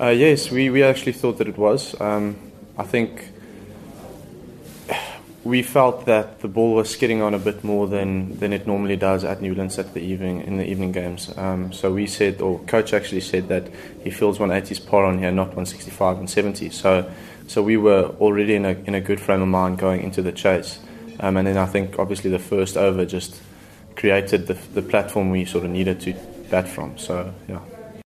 Uh, yes, we, we actually thought that it was. Um, I think we felt that the ball was skidding on a bit more than, than it normally does at Newlands at the evening in the evening games. Um, so we said, or coach actually said that he feels 180s par on here, not 165 and 70. So so we were already in a in a good frame of mind going into the chase. Um, and then I think obviously the first over just created the the platform we sort of needed to bat from. So yeah.